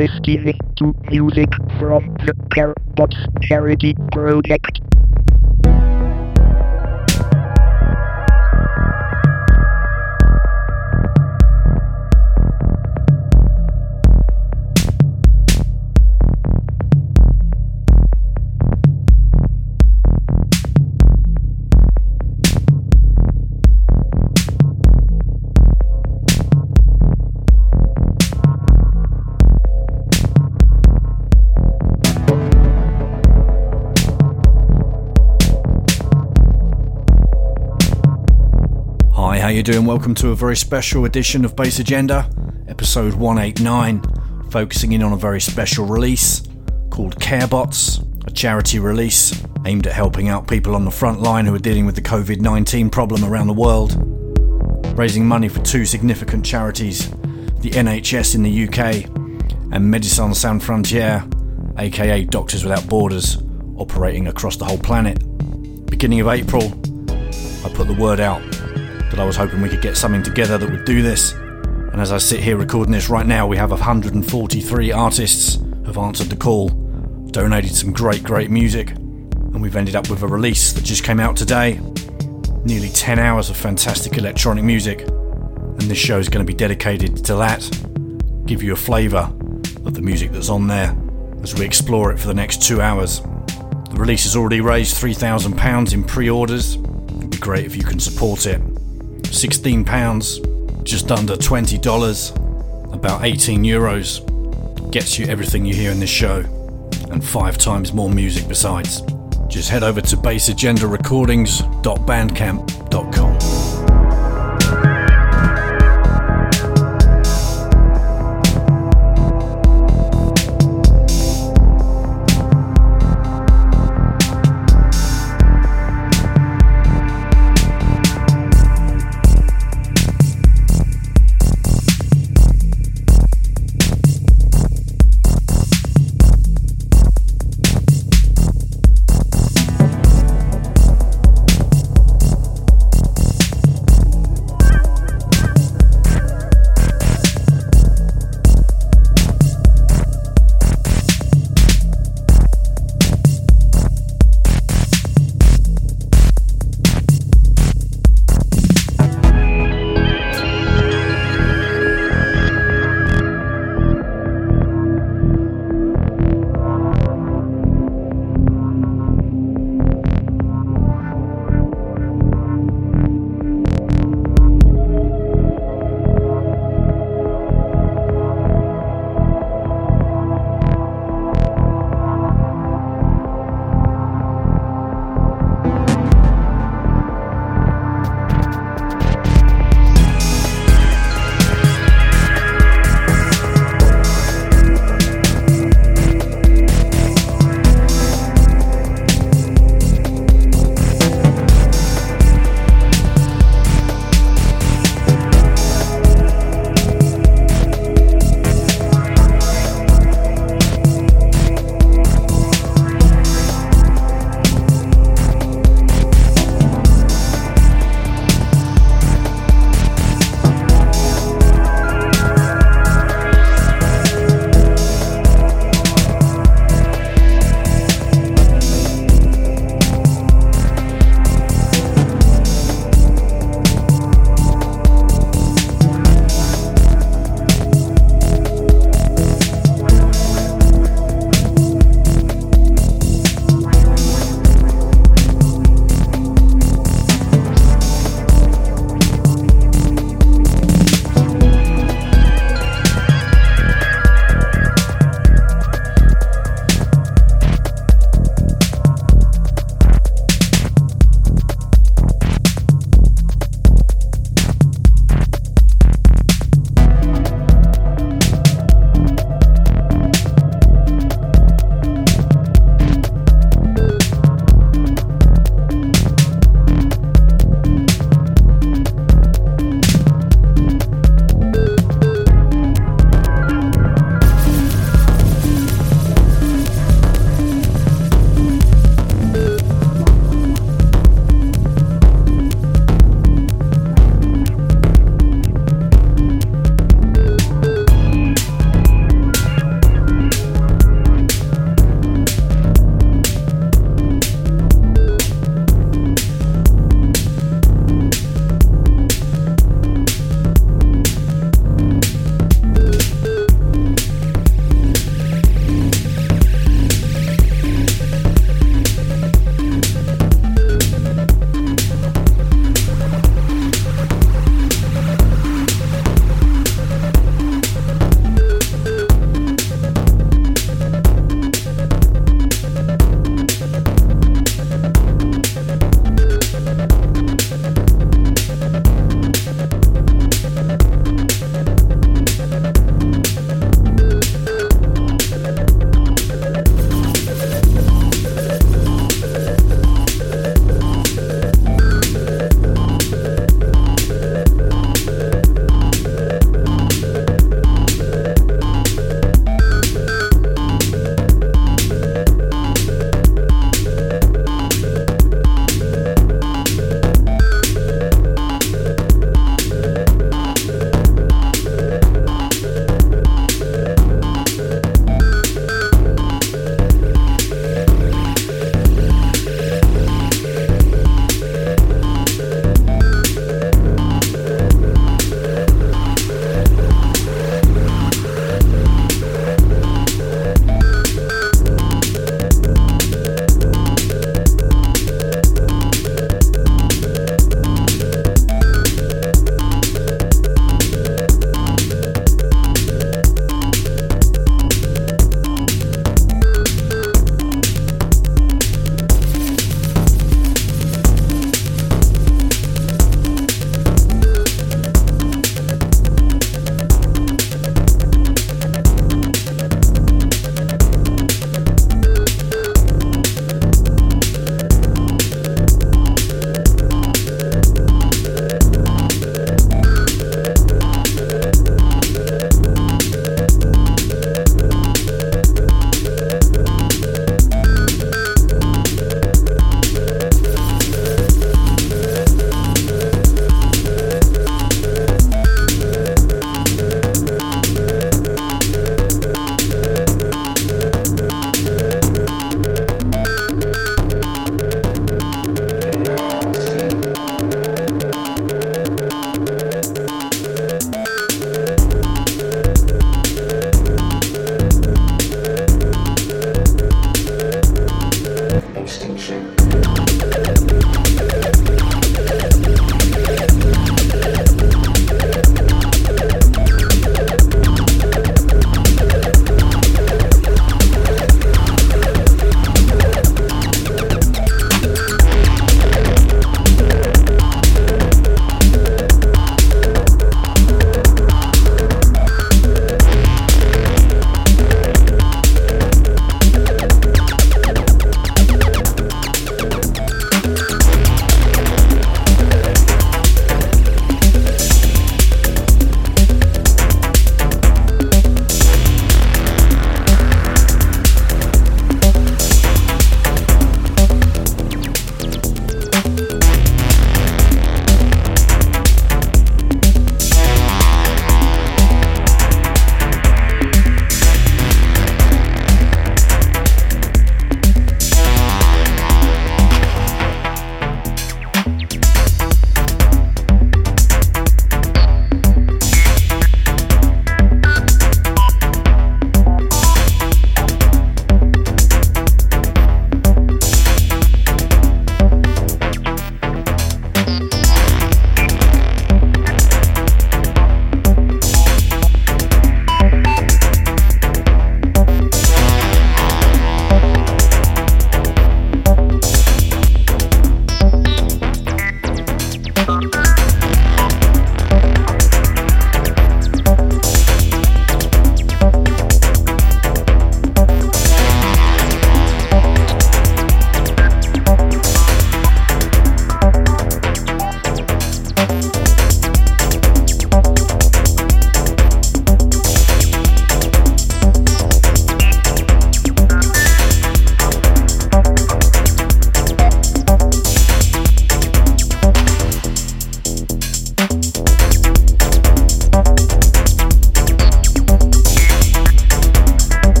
listening to music from the Carebots Charity Project. Doing? Welcome to a very special edition of Bass Agenda, episode 189, focusing in on a very special release called Carebots, a charity release aimed at helping out people on the front line who are dealing with the COVID-19 problem around the world, raising money for two significant charities, the NHS in the UK and Médecins Sans Frontières, aka Doctors Without Borders, operating across the whole planet. Beginning of April, I put the word out that I was hoping we could get something together that would do this. And as I sit here recording this right now, we have 143 artists have answered the call, donated some great, great music, and we've ended up with a release that just came out today. Nearly 10 hours of fantastic electronic music, and this show is going to be dedicated to that. Give you a flavour of the music that's on there as we explore it for the next two hours. The release has already raised £3,000 in pre orders. It'd be great if you can support it. £16, just under $20, about 18 euros. Gets you everything you hear in this show, and five times more music besides. Just head over to bassagendarecordings.bandcamp.com.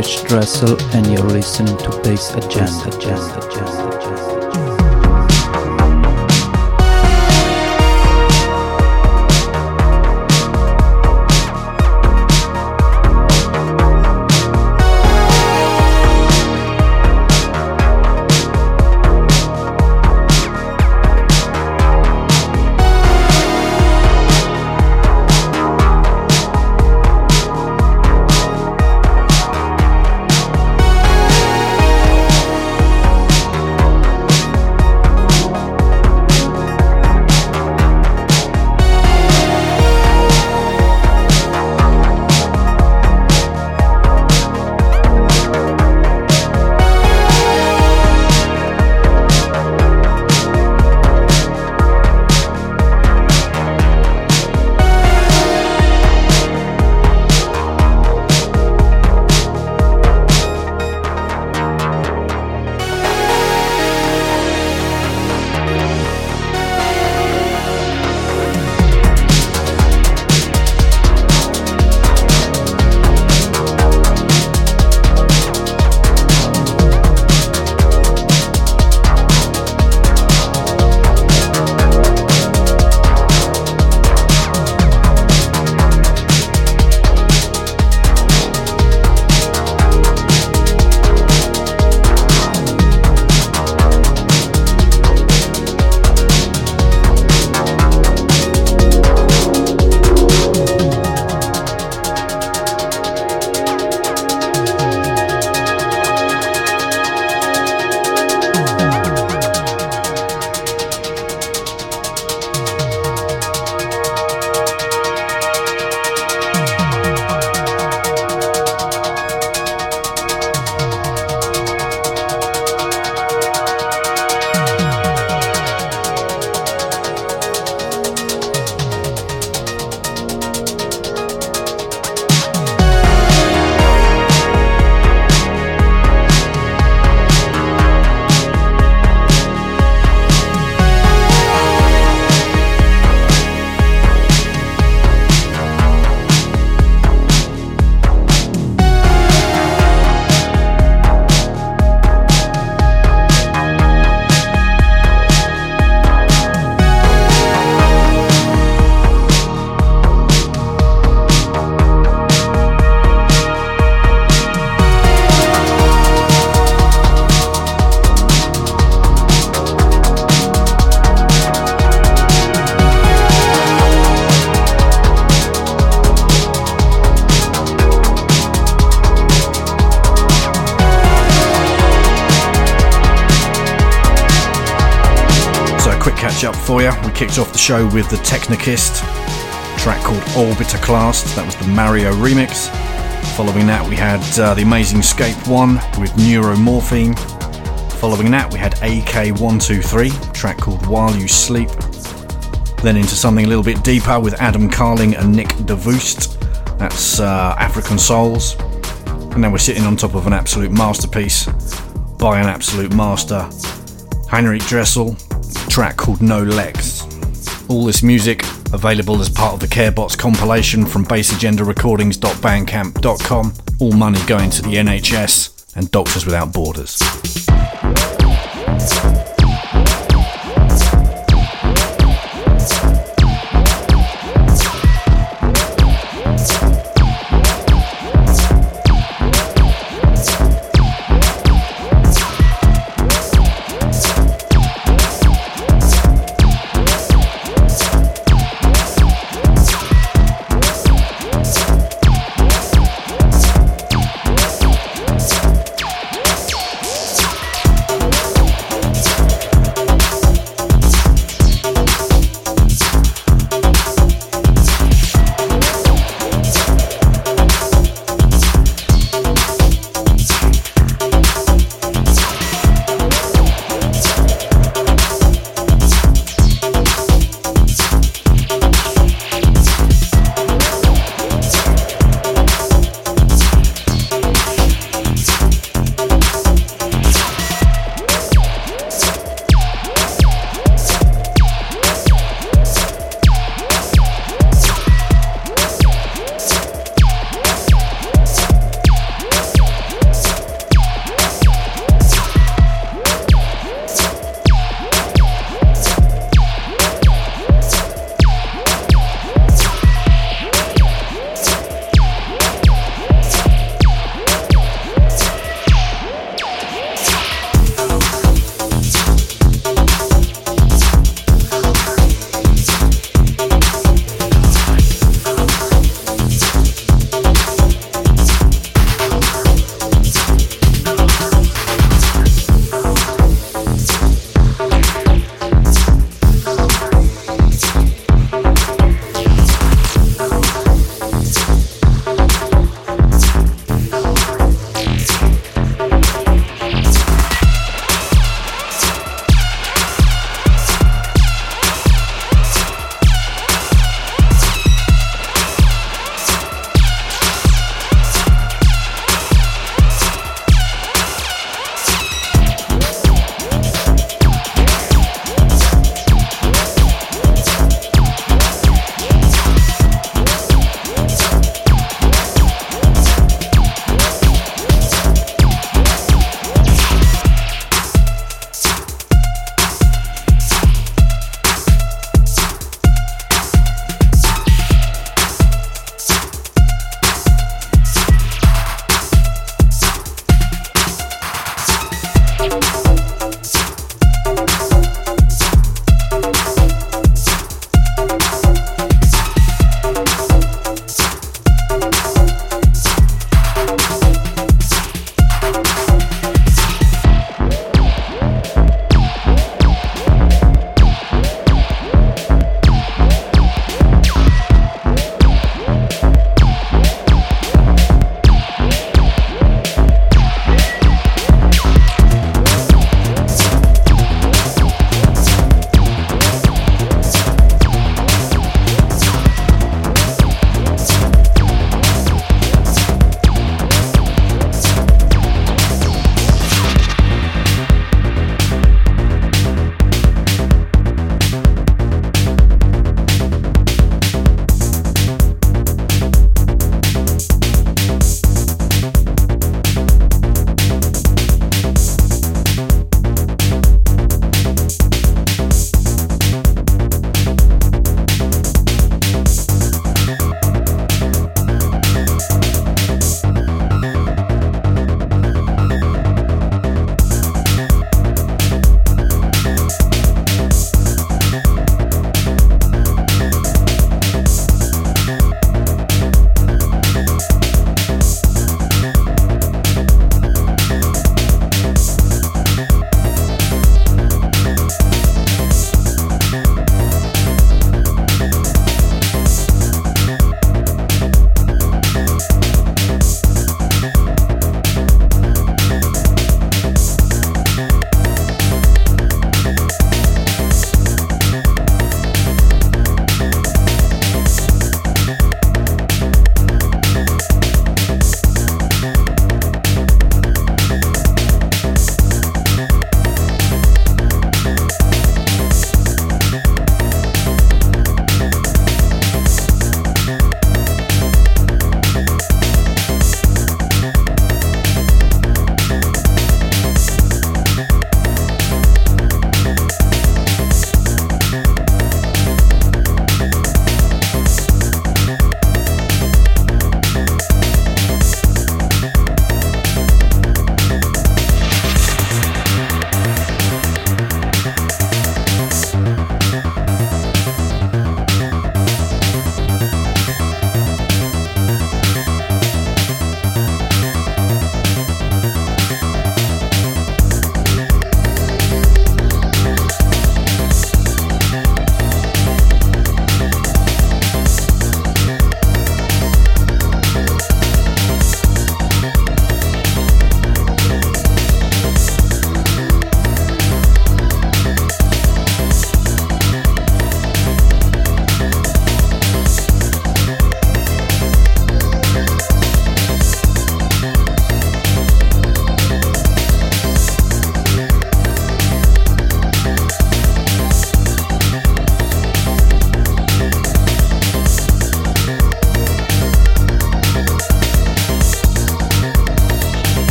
Heinrich Dressel, and you're listening to Bass. Agenda, Agenda, Agenda. Show with the Technarchist track called Orbitoclast. That was the Mario remix. Following that, we had uh, the amazing Scape 1 with Neuromorphine. Following that, we had AKA123, track called While You Sleep. Then into something a little bit deeper with Adam Carling and Nick DeVoost. That's uh, African Souls. And now we're sitting on top of an absolute masterpiece by an absolute master, Heinrich Dressel, track called No Lex. All this music available as part of the Carebots compilation from bassagendarecordings.bandcamp.com. All money going to the NHS and Doctors Without Borders.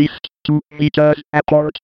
Least 2 meters apart.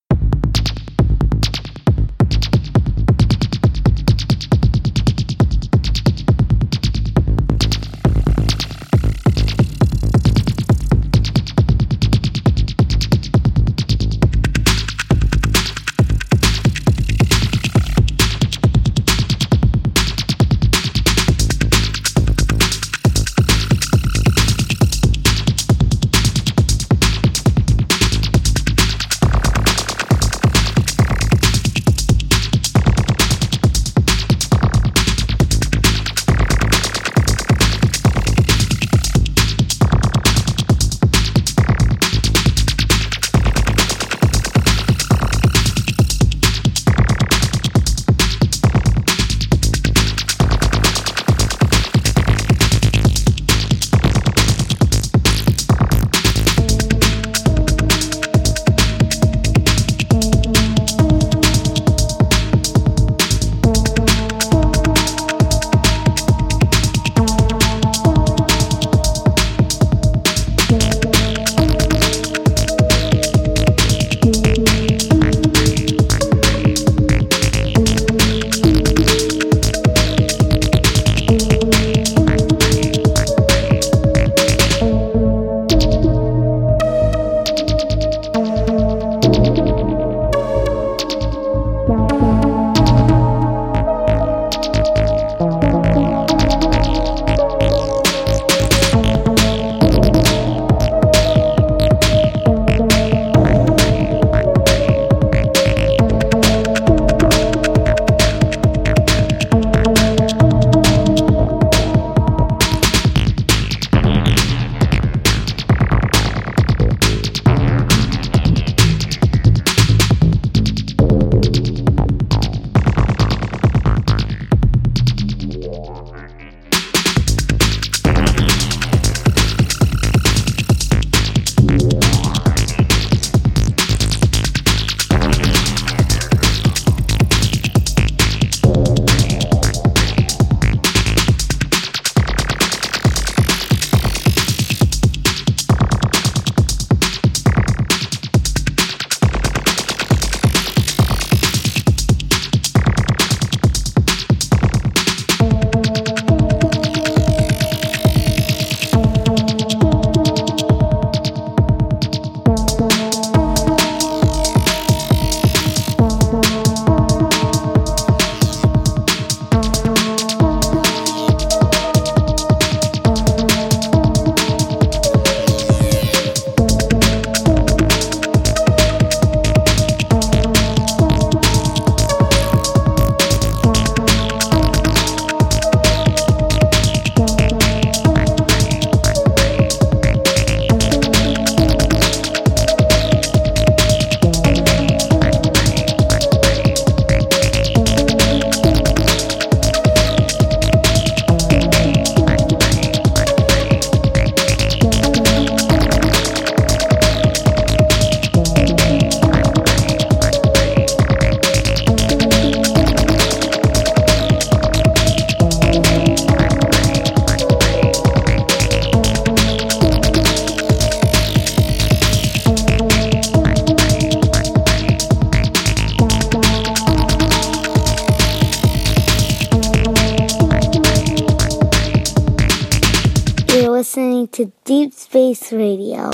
Listening to Deep Space Radio.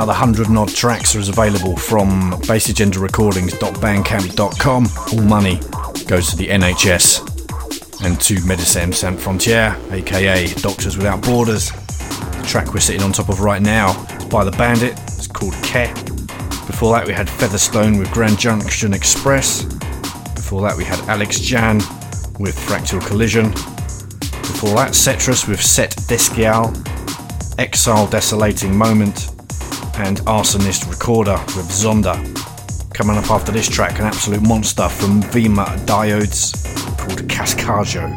Another hundred and odd tracks are available from bassagendarecordings.bandcamp.com. All money goes to the NHS and to Médecins Sans Frontières, aka Doctors Without Borders. The track we're sitting on top of right now is by The Bandit, it's called Que. Before that, we had Featherstone with Grand Junction Express. Before that, we had Alex Jann with Fractal Collision. Before that, Setrus with Set Descial. Exile Desolating Moment, and Arsonist Recorder with Zonder. Coming up after this track, an absolute monster from Vema-Diodes called Cascajo.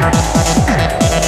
なるほど。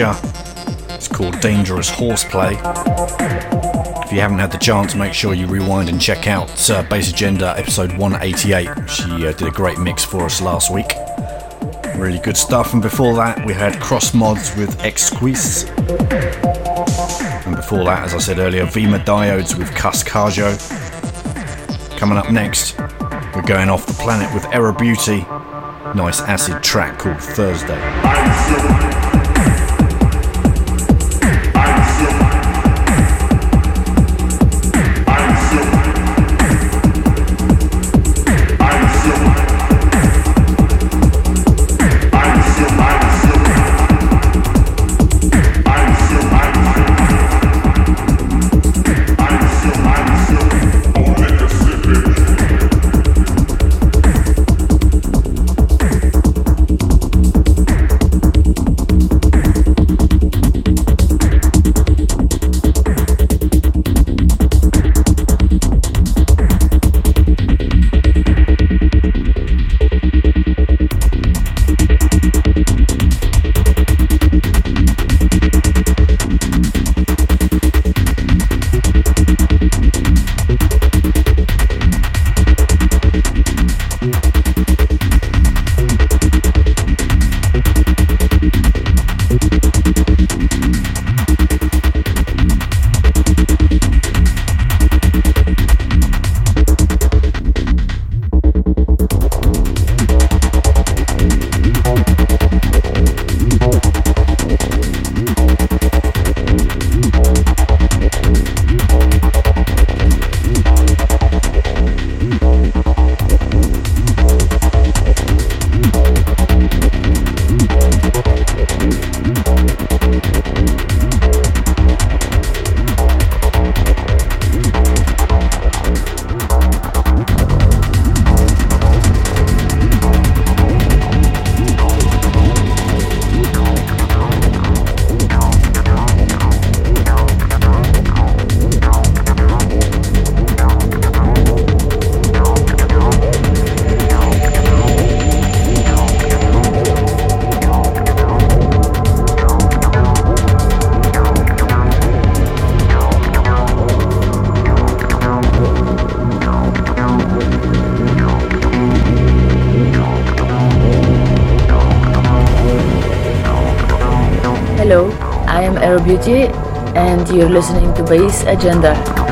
It's called Dangerous Horseplay. If you haven't had the chance, make sure you rewind and check out uh, Bass Agenda episode 188. She uh, did a great mix for us last week. Really good stuff. And before that, we had Crossmods with Exquise. And before that, as I said earlier, Vema-Diodes with Cascajo. Coming up next, we're going off the planet with Errorbeauty nice acid track called Thursday. You're listening to Bass Agenda.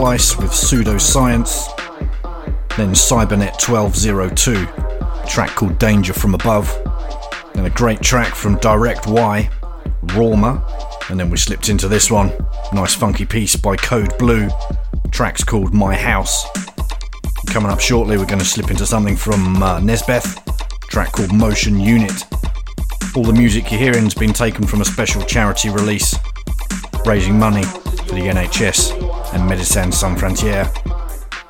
Splice with Pseudo Pscience. Then Cybernet 1202, a track called Danger from Above. Then a great track from Direct Y, Rawma. And then we slipped into this one. Nice funky piece by Code Blue. track's called My House. Coming up shortly, we're going to slip into something from uh, Nessbeth, track called Motion Unit. All the music you're hearing has been taken from a special charity release, raising money for the NHS and Médecins Sans Frontières.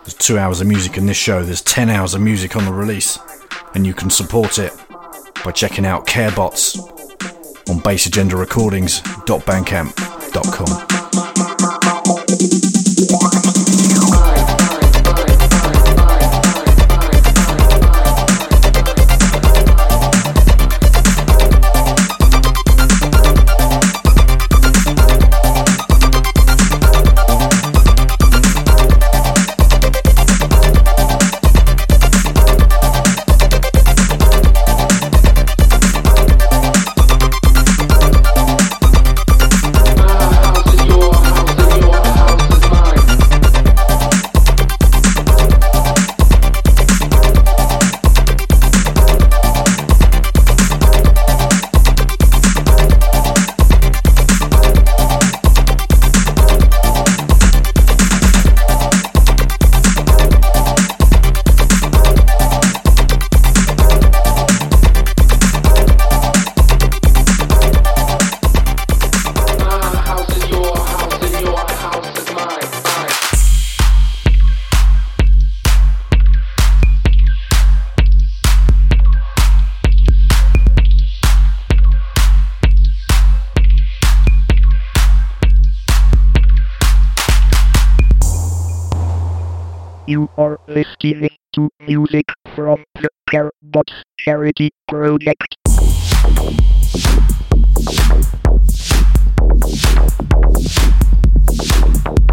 There's two hours of music in this show, there's 10 hours of music on the release, and you can support it by checking out Carebots on bassagendarecordings.bandcamp.com. are listening to music from the Carebots Charity Project. Thank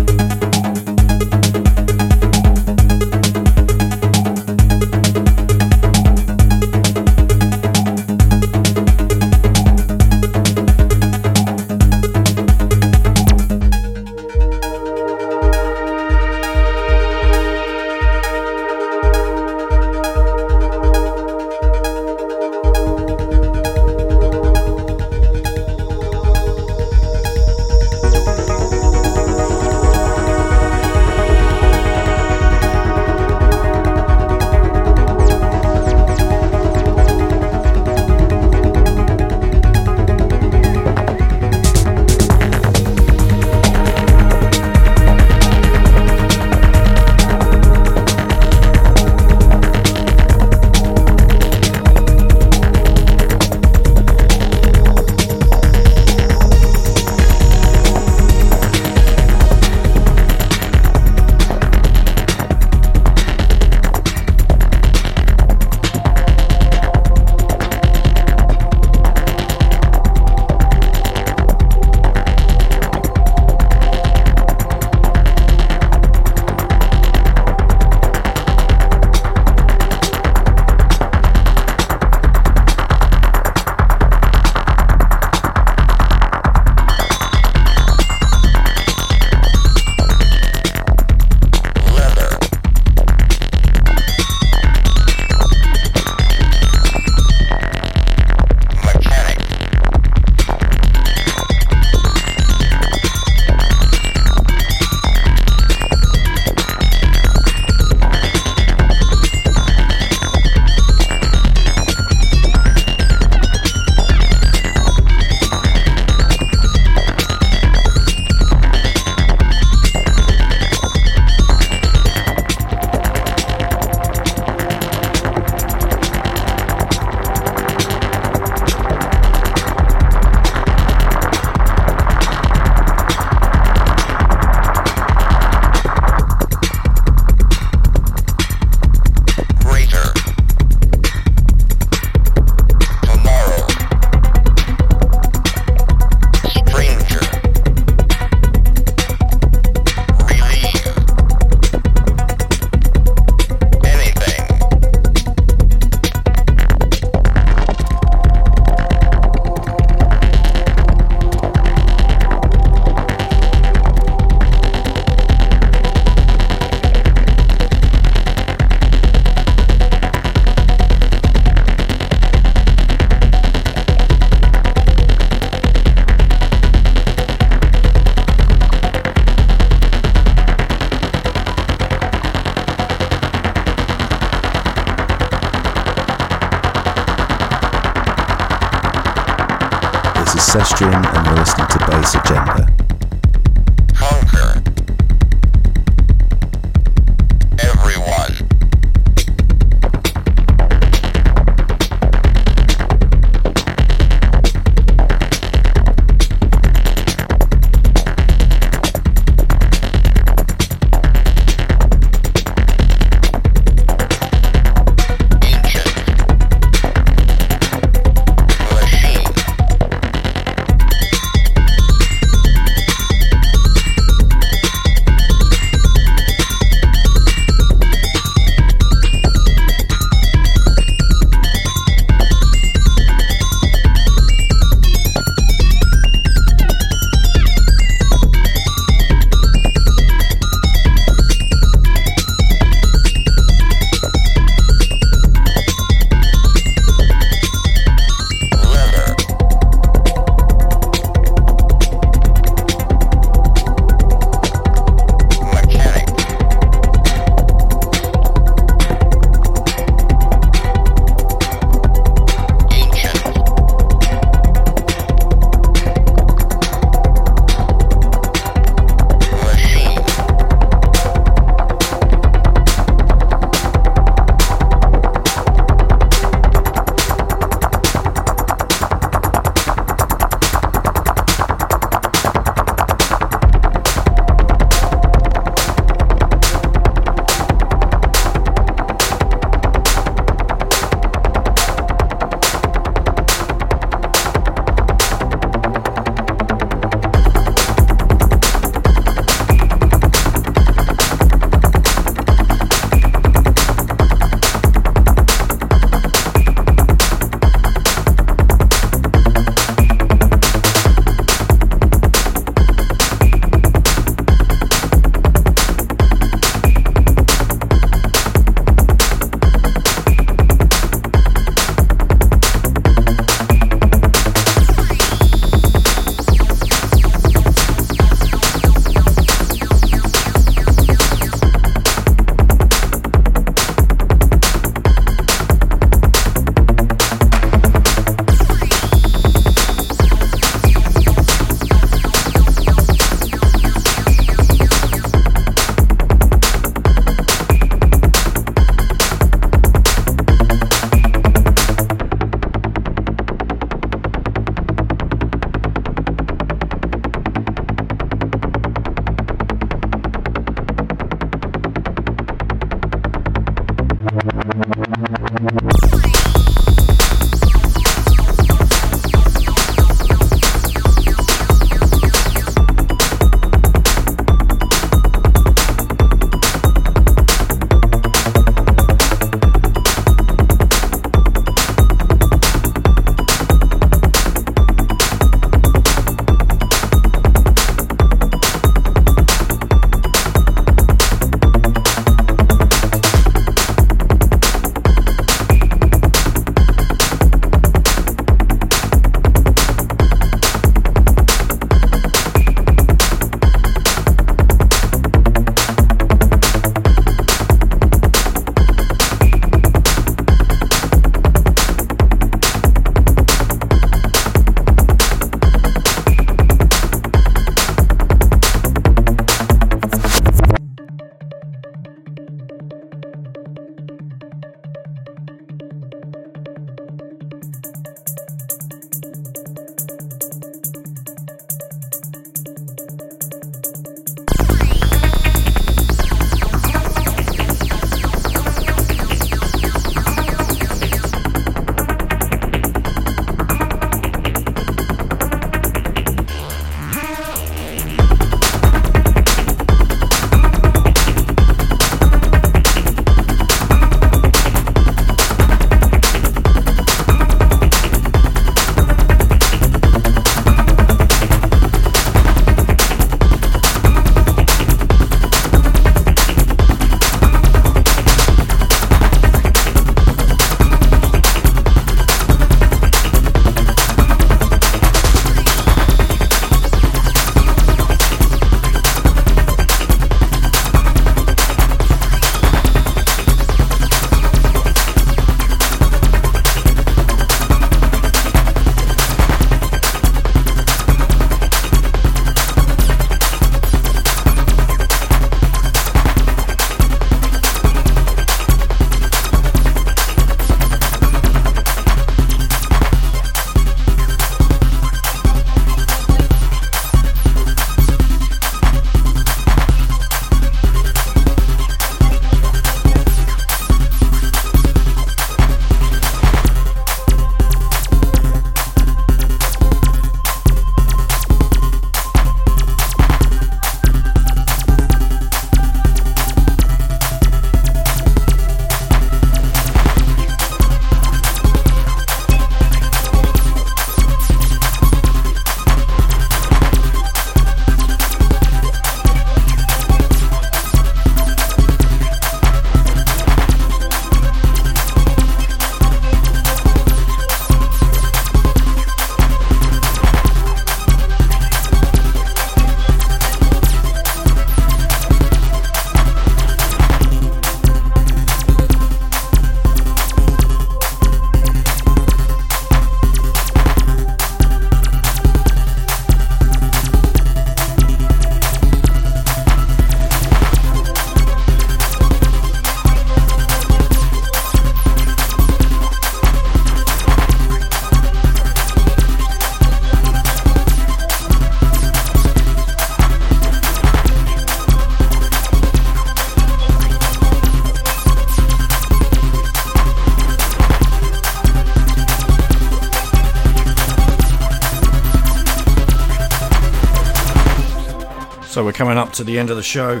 coming up to the end of the show.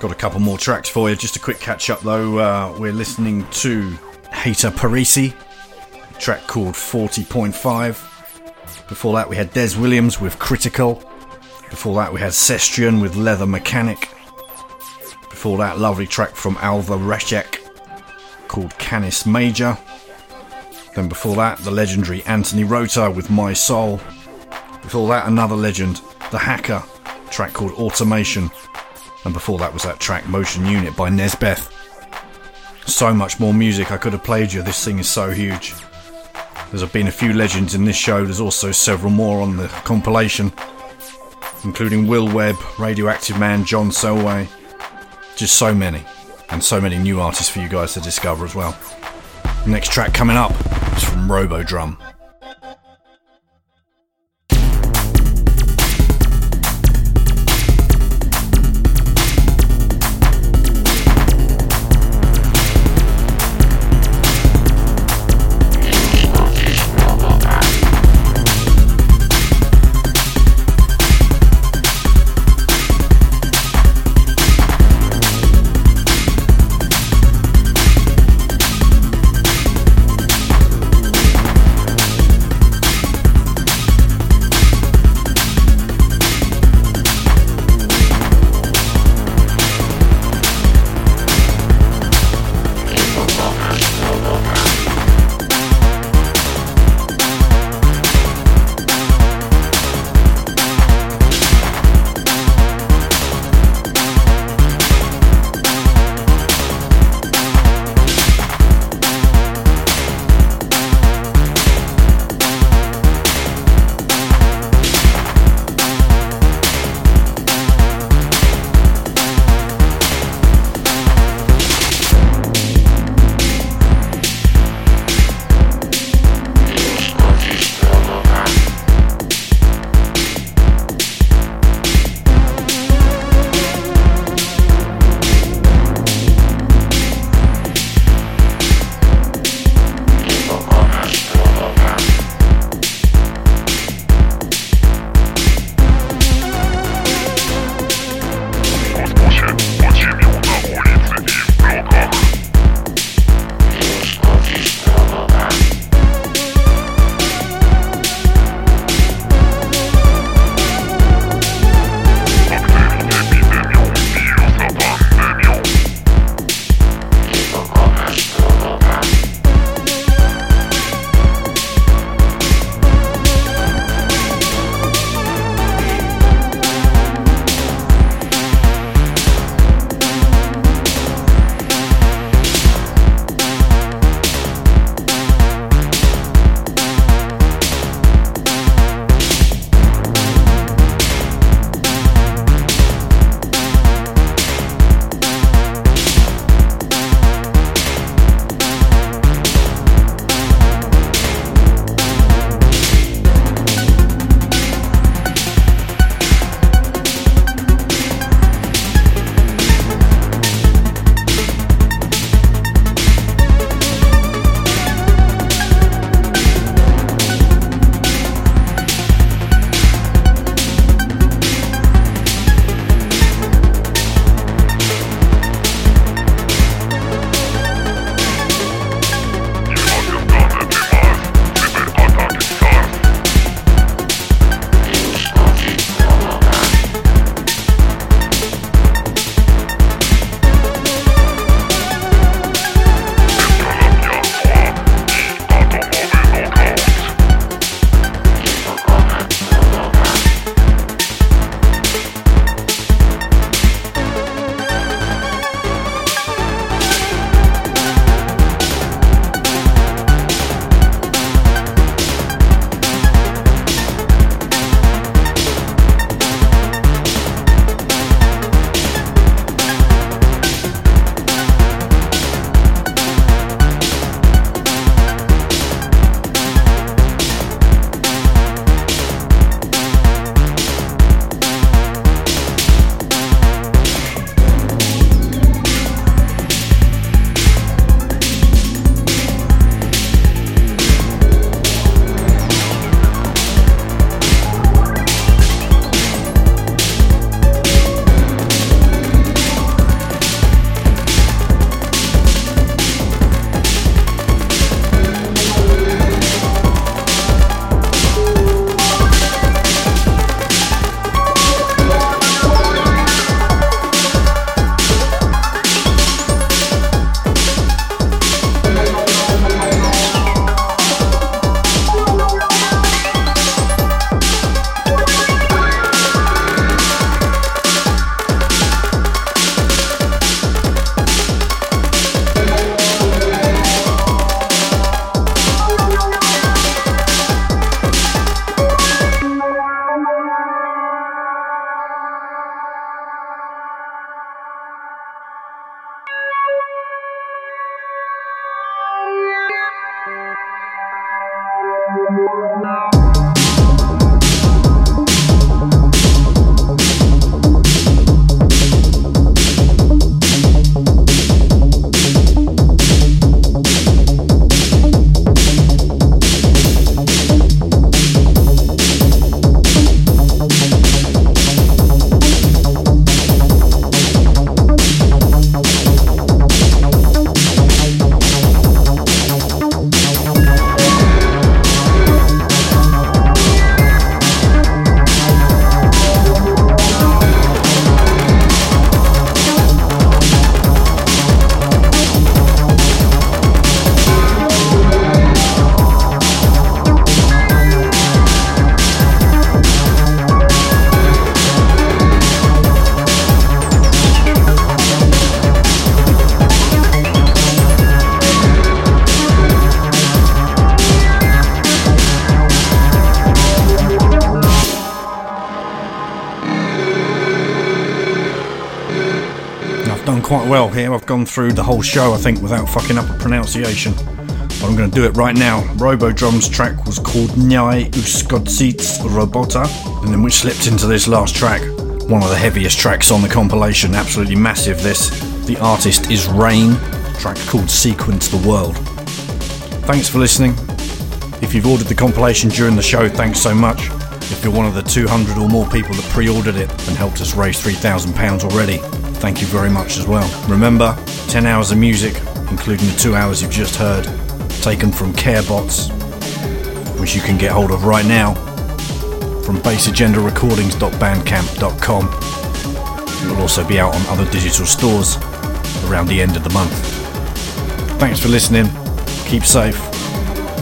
Got a couple more tracks for you. Just a quick catch up though. Uh, we're listening to Hater Parisi, track called 40.5. Before that, we had Dez Williams with Critical. Before that, we had Cestrian with Leather Mechanic. Before that, lovely track from Alva Recek called Canis Major. Then before that, the legendary Anthony Rother with My Soul. Before that, another legend, The Hacker, track called Automation. And before that was that track Motion Unit by Nessbeth. So much more music I could have played you, this thing is so huge. There's been a few legends in this show, there's also several more on the compilation, including Will Webb, Radioactive Man, John Selway. Just so many, and so many new artists for you guys to discover as well. next track coming up is from Robodrum. Through the whole show, I think, without fucking up a pronunciation. But I'm going to do it right now. Robo Drum's track was called Nyai Uskodzits Robota, and then we slipped into this last track. One of the heaviest tracks on the compilation, absolutely massive this. The artist is Rain, track called Sequence the World. Thanks for listening. If you've ordered the compilation during the show, thanks so much. If you're one of the 200 or more people that pre ordered it and helped us raise £3,000 already, thank you very much as well. Remember, 10 hours of music, including the two hours you've just heard, taken from Carebots, which you can get hold of right now from bassagendarecordings.bandcamp.com. It will also be out on other digital stores around the end of the month. Thanks for listening, keep safe,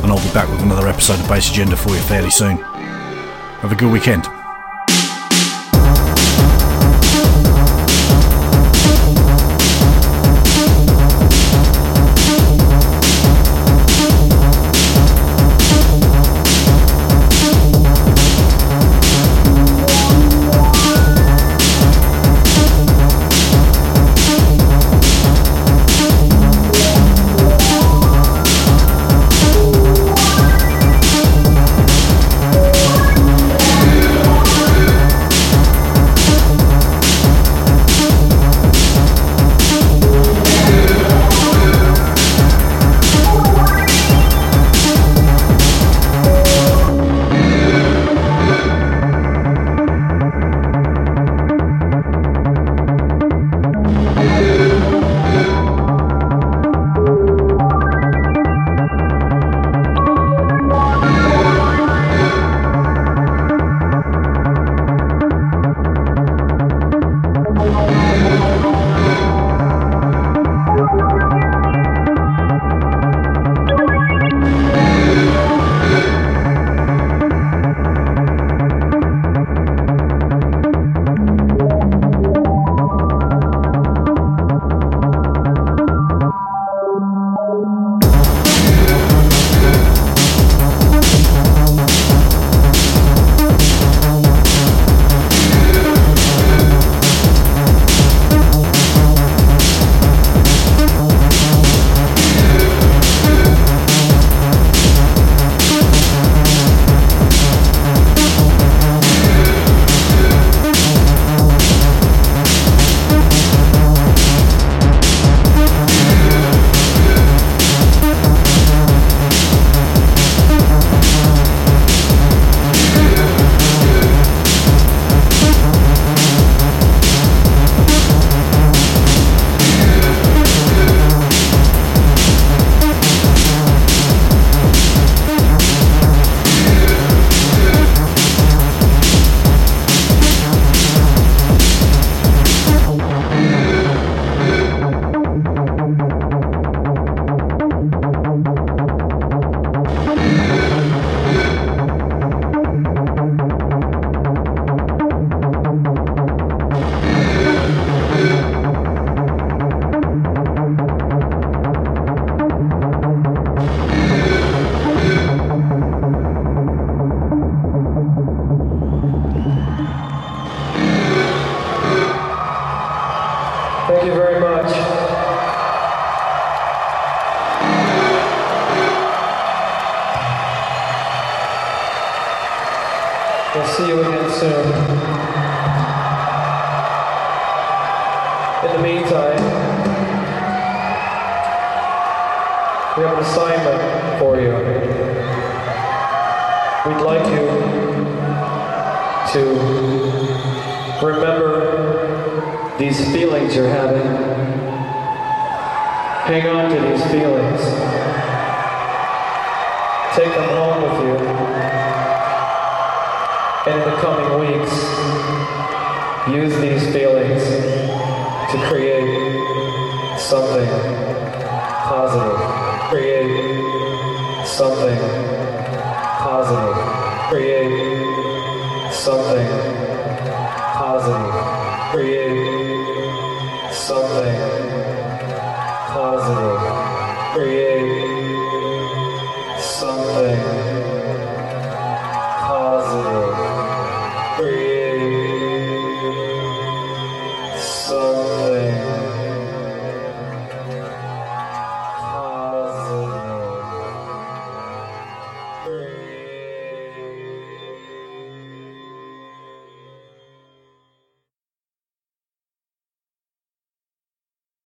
and I'll be back with another episode of Bass Agenda for you fairly soon. Have a good weekend.